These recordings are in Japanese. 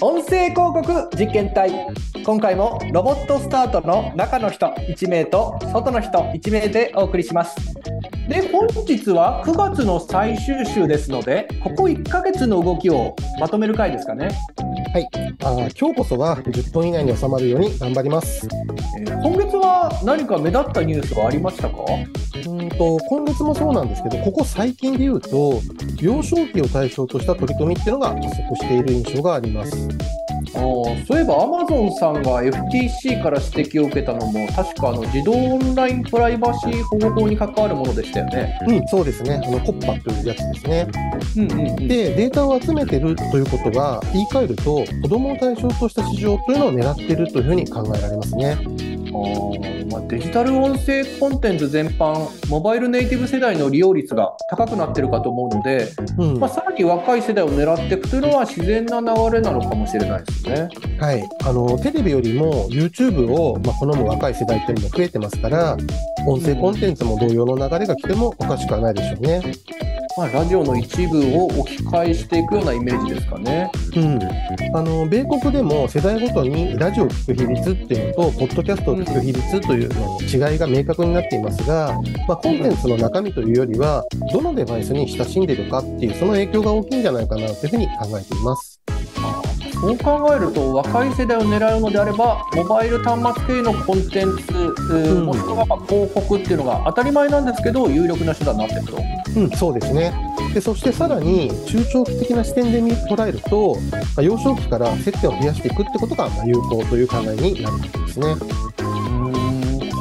音声広告実験隊。今回もロボットスタートの中の人1名と外の人1名でお送りします。で本日は9月の最終週ですのでここ1ヶ月の動きをまとめる回ですかね。はい、あー今日こそは10分以内に収まるように頑張ります。えー今月は何か目立ったニュースはありましたか？うーんと今月もそうなんですけど、ここ最近で言うと、幼少期を対象とした取り組みっていうのが加速している印象があります。そういえばアマゾンさんが FTC から指摘を受けたのも確かあの児童オンラインプライバシー保護法に関わるものでしたよね。うん、そうですね。あのコッパというやつですね。うんうんうん、で、データを集めてるということは、言い換えると、子供を対象とした市場というのを狙っているというふうに考えられますね。あーまあ、デジタル音声コンテンツ全般モバイルネイティブ世代の利用率が高くなってるかと思うので、うん、まあ、さらに若い世代を狙っていくというのは自然な流れなのかもしれないですね。はい、あのテレビよりも YouTube を、まあ、好む若い世代っていうのも増えてますから、音声コンテンツも同様の流れが来てもおかしくはないでしょうね。まあ、ラジオの一部を置き換えしていくようなイメージですかね。うん、あの米国でも世代ごとにラジオを聴く比率っていうのと、ポッドキャストを聴く比率というの違いが明確になっていますが、まあ、コンテンツの中身というよりは、どのデバイスに親しんでいるかっていう、その影響が大きいんじゃないかなというふうに考えています。そう考えると若い世代を狙うのであればモバイル端末系のコンテンツ、うんもしくはまあ広告っていうのが当たり前なんですけど有力な手段になっていくと。うん、そうですね。でそしてさらに中長期的な視点で見捉えると、まあ幼少期から接点を増やしていくってことがまあ有効という考えになるわけですね。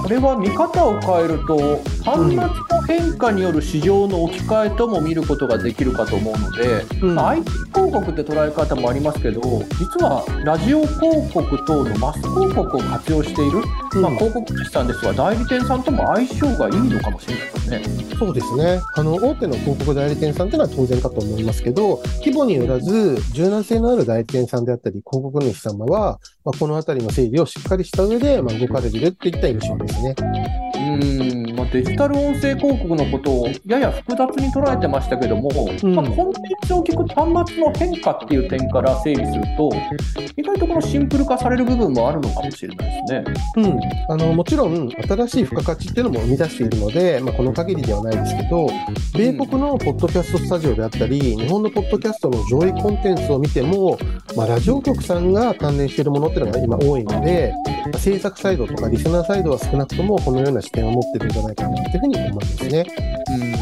これは見方を変えると端末の変化による市場の置き換えとも見ることができるかと思うので、うんまあ IT 広告って捉え方もありますけど実はラジオ広告等のマス広告を活用している、うんまあ、広告主さんですが代理店さんとも相性がいいのかもしれないですね。そうですね。あの大手の広告代理店さんっていうのは当然かと思いますけど、規模によらず柔軟性のある代理店さんであったり、広告主様は、まあ、このあたりの整理をしっかりした上で、まあ、動かれてるっていった印象ですね。うんまあ、デジタル音声広告のことをやや複雑に捉えてましたけども、うん。まあ、コンテンツを聞く端末の変化っていう点から整理すると意外とこのシンプル化される部分もあるのかもしれないですね。うん、あのもちろん新しい付加価値っていうのも生み出しているので、まあ、この限りではないですけど、米国のポッドキャストスタジオであったり、日本のポッドキャストの上位コンテンツを見ても、まあ、ラジオ局さんが関連しているものっていうのが今多いので、まあ制作サイドとかリスナーサイドは少なくともこのような視点を持ってるんじゃないかなというふうに思いますね。うん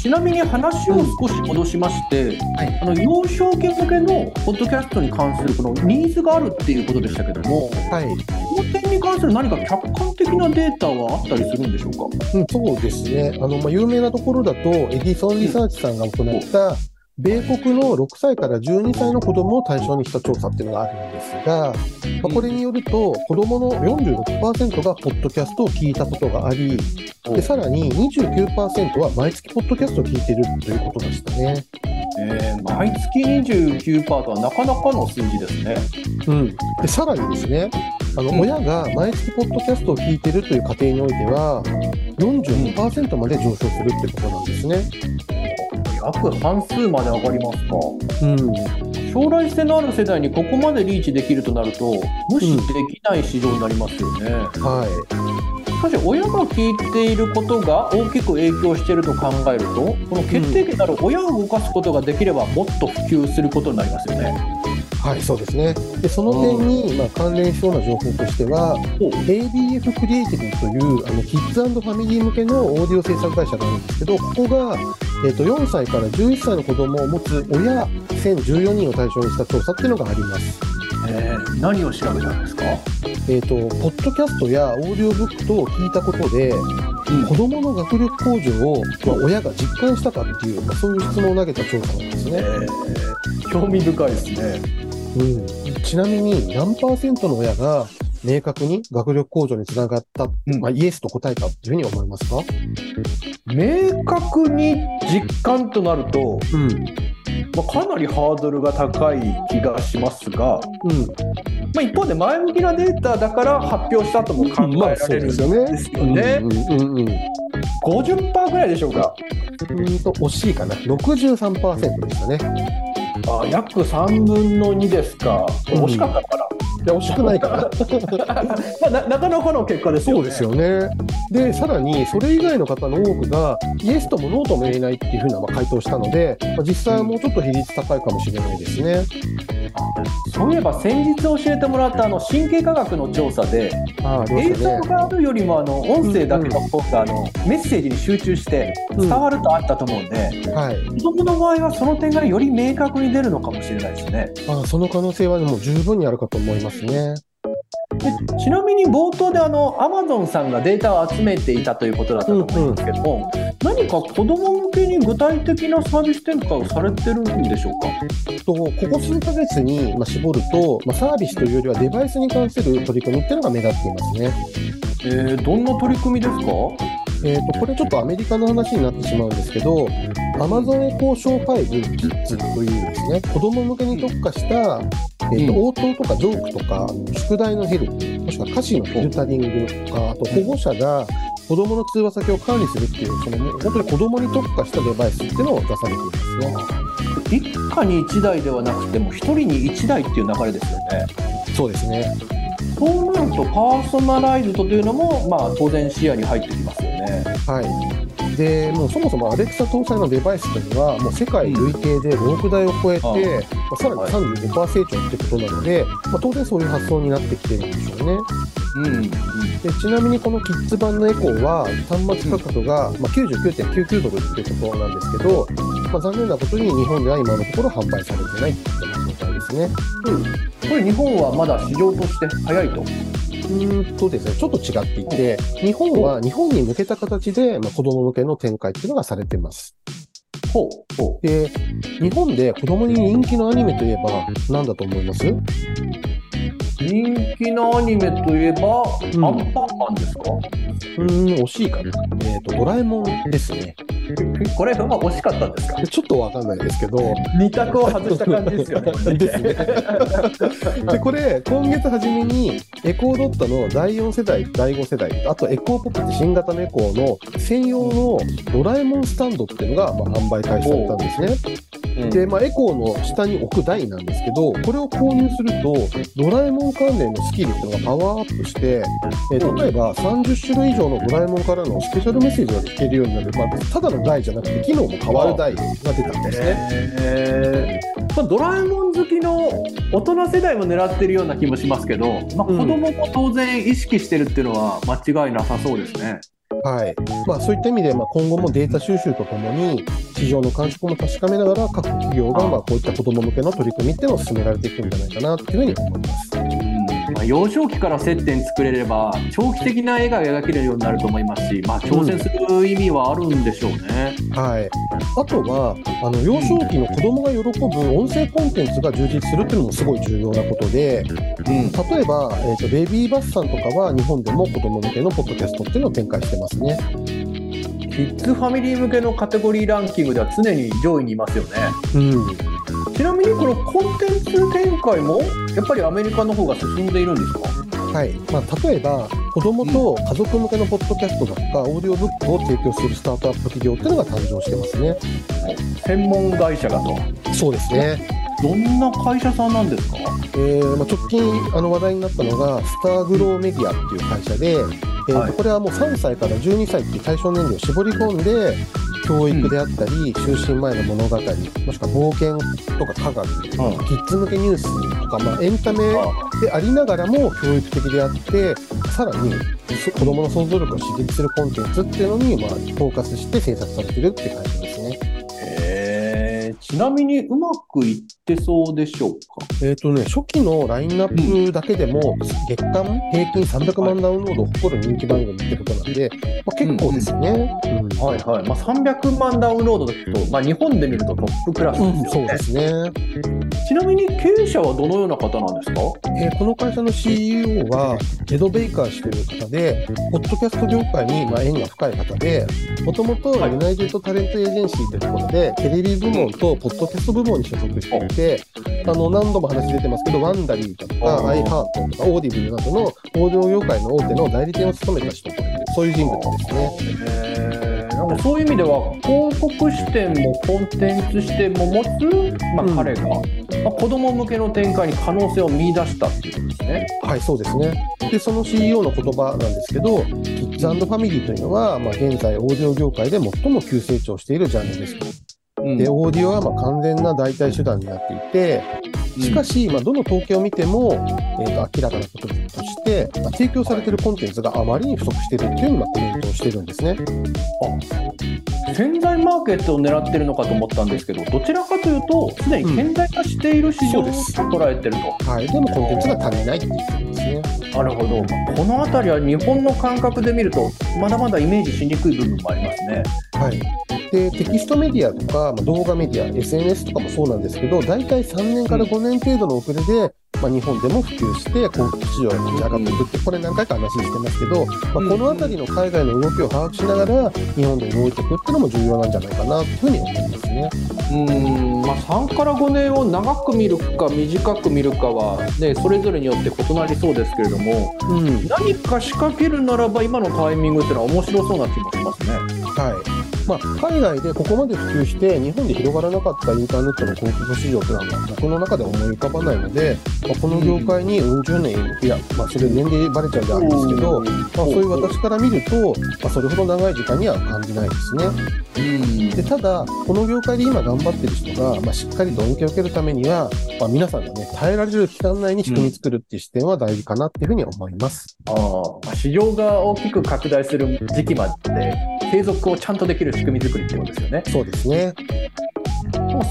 ちなみに話を少し戻しまして、はいあの幼少期向けのポッドキャストに関するこのニーズがあるっていうことでしたけども、はいこの点に関する何か客観的なデータはあったりするんでしょうか？うん、そうですね。あの、まあ、有名なところだと、エディソンリサーチさんが行った、米国の6歳から12歳の子供を対象にした調査っていうのがあるんですが、まあ、これによると、子供の46%がポッドキャストを聞いたことがあり、でさらに29%は毎月ポッドキャストを聞いているということでしたね。えー毎月29%とはなかなかの数字ですね。うん、でさらにですね、あのうん親が毎月ポッドキャストを聞いているという家庭においては、42%まで上昇するってことなんですね。約半数まで上がりますか。うん将来性のある世代にここまでリーチできるとなると、無視できない市場になりますよね。はいしかし、親が聞いていることが大きく影響していると考えると、この決定権なる親を動かすことができれば、もっと普及することになりますよね。はい、そうですね。で、その点に、まあ、関連しそうな情報としては、ADF クリエイティブという、あの、キッズファミリー向けのオーディオ制作会社があるんですけど、ここが、えっ、と、4歳から11歳の子供を持つ親1014人を対象にした調査っていうのがあります。えー何を調べたんですか、えっ、と、ポッドキャストやオーディオブック等を聞いたことで、子供の学力向上を、まあ、親が実感したかっていう、まあ、そういう質問を投げた調査なんですね。えー興味深いですね。うん、ちなみに何パーセントの親が明確に学力向上につながった、うんまあ、イエスと答えたっていうふうに思いますか、明確に実感となると、うんまあ、かなりハードルが高い気がしますが、うん、まあ、一方で前向きなデータだから発表したとも考えられるんですよね。うんうんうん50%ぐらいでしょうか？うんと惜しいかな63%でしたね。あ約3分の2ですか。うん惜しかったのかな。いや惜しくないから。まあ、ななかなかの結果ですよね。そうですよね。で、さらに、それ以外の方の多くが、イエスともノーとも言えないっていうふうなまあ回答をしたので、まあ、実際はもうちょっと比率高いかもしれないですね。そういえば先日教えてもらったあの神経科学の調査で、ああ、どう映像。があるよりもあの音声だけの方があのメッセージに集中して伝わるとあったと思うんで、はい。子供の場合はその点がより明確に出るのかもしれないですね。ああその可能性はもう十分にあるかと思いますね。でちなみに冒頭であのアマゾンさんがデータを集めていたということだったと思うんですけども、何か子供向けに具体的なサービス展開をされてるんでしょうか？とここ数ヶ月にまあ絞ると、まあ、サービスというよりはデバイスに関する取り組みっていうのが目立っていますね。えー、どんな取り組みですか？えー、とこれちょっとアメリカの話になってしまうんですけど、Amazon エコーショー5 Kids というですね、子供向けに特化した、えーとうん。応答とかジョークとか、宿題のヘルプ、もしくは歌詞のフィルタリングとか、あと保護者が子供の通話先を管理するっていう、その本当に子供に特化したデバイスっていうのを出されていますね。一家に1台ではなくても1人に1台っていう流れですよね。そうですね。そうなるとパーソナライズドというのも、まあ、当然視野に入ってきますよね。はい。で、もうそもそも Alexa 搭載のデバイスというのは、もう世界累計で5億台を超えて、あまあ、さらに35%成長ってことなので、まあ、当然そういう発想になってきてるんでしょうね。うん、でちなみにこのキッズ版のエコーは端末価格が、まあ、99.99ドルっていうことなんですけど、まあ、残念なことに日本では今のところ販売されてないっていう状態ですね。これ日本はまだ市場として早いと。うーんとですね、ちょっと違っていて、日本は日本に向けた形で、まあ、子供向けの展開っていうのがされてます。ほうほで、日本で子供に人気のアニメといえば何だと思います？う人気のアニメといえば、うんアンパンマンですか？うーん、惜しいかな。えっ、と、ドラえもんですね。これ、まあ、惜しかったんですか？でちょっとわかんないですけど、二択を外した感じですよね。ですね。で、これ、今月初めに、エコードットの第4世代、第5世代、あとエコーポップって新型のエコーの専用のドラえもんスタンドっていうのが、まあ、販売開始されたんですね。で、まあ、エコーの下に置く台なんですけど、これを購入すると、ドラえもん関連のスキルっていうのがパワーアップして、えー例えば30種類以上のドラえもんからのスペシャルメッセージが聞けるようになる、まあ、ただの台じゃなくて、機能も変わる台が出たんですね。えーまあ、ドラえもん好きの大人世代も狙ってるような気もしますけど、まあ、子うん供も当然意識してるっていうのは間違いなさそうですね。はいまあ、そういった意味で、まあ、今後もデータ収集とともに、市場の感触も確かめながら、各企業がまあこういった子ども向けの取り組みっていうのを進められていくんじゃないかなというふうに思います。まあ、幼少期から接点作れれば長期的な絵が描けるようになると思いますし、まあ、挑戦する意味はあるんでしょうね。はい、あとはあの幼少期の子どもが喜ぶ音声コンテンツが充実するっていうのもすごい重要なことで、うん例えば、えー、とベビーバスさんとかは日本でも子ども向けのポッドキャストっていうのを展開してますね。キッズファミリー向けのカテゴリーランキングでは常に上位にいますよね。うんちなみにこのコンテンツ展開もやっぱりアメリカの方が進んでいるんですか？はいまあ、例えば、子どもと家族向けのポッドキャストだとか、オーディオブックを提供するスタートアップ企業っていうのが誕生してますね。専門会社だと。そうですね。どんな会社さんなんですか？えーまあ、直近あの話題になったのが、スターグローメディアっていう会社で、えーとはいこれはもう3歳から12歳っていう対象年齢を絞り込んで、教育であったり、就寝前の物語、もしくは冒険とか科学、キッズ向けニュースとか、まあ、エンタメでありながらも教育的であって、さらにそ子どもの想像力を刺激するコンテンツっていうのに、まあ、フォーカスして制作されてるって感じですね。へー。ちなみにうまくいってそうでしょうか？えっ、とね、初期のラインナップだけでも、月間平均300万ダウンロードを誇る人気番組ってことなんで、まあ、結構ですよね。うんはいはい。まあ、300万ダウンロードと聞くと、まあ、日本で見るとトップクラスうんですよね。そうですね、ちなみに経営者はどのような方なんですか？えーこの会社の CEO は、エド・ベイカーしてる方で、ポッドキャスト業界にまあ縁が深い方で、もともとはいユナイテッド・タレント・エージェンシーというところで、テレビ部門とポッドキャスト部門に所属していて、あの何度も話出てますけど、ワンダリーだとか、アイハートとか、オーディブルなどのオーディオ業界の大手の代理店を務めた人という、そういう人物ですね。へーなんかそういう意味では広告視点もコンテンツ視点も持つ、まあ、うん彼が、まあ、子供向けの展開に可能性を見出したっていうことですね。はい、そうですね。で、その CEO の言葉なんですけど、キッズファミリーというのは、まあ、現在、オーディオ業界で最も急成長しているジャンルですで、オーディオはまあ完全な代替手段になっていて、しかし、まあ、どの統計を見ても、えーと明らかなこととして、まあ、提供されているコンテンツがあまりに不足しているというようなコメントをしているんですね。潜在マーケットを狙ってるのかと思ったんですけど、どちらかというと、すでに顕在化している市場を捉えてると。はい、でもコンテンツが足りないっていうことですね。なるほど、この辺りは日本の感覚で見ると、まだまだイメージしにくい部分もありますね。はい、でテキストメディアとか、まあ、動画メディア、SNS とかもそうなんですけど、大体3年から5年程度の遅れで、まあ、日本でも普及して、広告市場に上がっていくって、これ何回か話してますけど、まあ、この辺りの海外の動きを把握しながら、日本で動いていくっていうのも重要なんじゃないかなというふうに思いますね。うーん。まあ、3から5年を長く見るか短く見るかは、ね、それぞれによって異なりそうですけれどもうん。何か仕掛けるならば今のタイミングっていうのは面白そうな気もしますね。はいまあ、海外でここまで普及して、日本で広がらなかったインターネットの広告市場というのは、僕の中では思い浮かばないので、まあ、この業界にうん十年いや、まあ、それ年齢バレちゃうんであるんですけど、まあ、そういう私から見ると、まあ、それほど長い時間には感じないですね。うんでただ、この業界で今頑張ってる人が、まあ、しっかりと恩恵を受けるためには、まあ、皆さんがね、耐えられる期間内に仕組み作るっていう視点は大事かなっていうふうに思います。あー市場が大きく拡大する時期まで継続をちゃんとできる仕組み作りってことですよね。そうですね。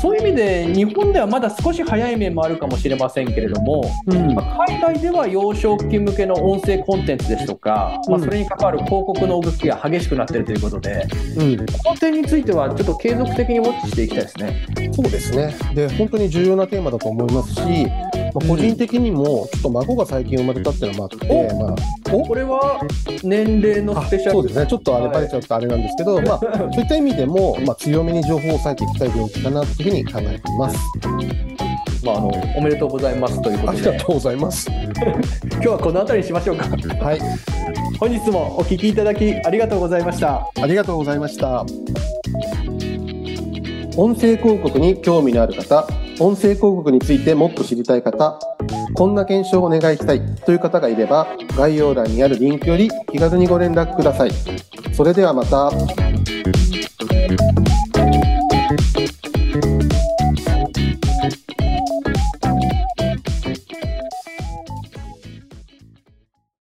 そういう意味で日本ではまだ少し早い面もあるかもしれませんけれども、うんまあ海外では幼少期向けの音声コンテンツですとか、まあ、うんそれに関わる広告の動きが激しくなっているということで、うんこの点についてはちょっと継続的にウォッチしていきたいですね。そうですね。で、本当に重要なテーマだと思いますし、まあ、個人的にも、ちょっと孫が最近生まれたっていうのもあって、まあ、これは年齢のあスペシャルそうですね。ちょっとあれバレちゃうとあれなんですけど、まあ、そういった意味でも、まあ、強めに情報を抑えていきたい領域かなというふうに考えています。まあ、あのおめでとうございますということでありがとうございます。今日はこの辺りにしましょうかはい。本日もお聞きいただきありがとうございましたありがとうございました。音声広告に興味のある方、音声広告についてもっと知りたい方、こんな検証をお願いしたいという方がいれば、概要欄にあるリンクより気軽にご連絡ください。それではまた。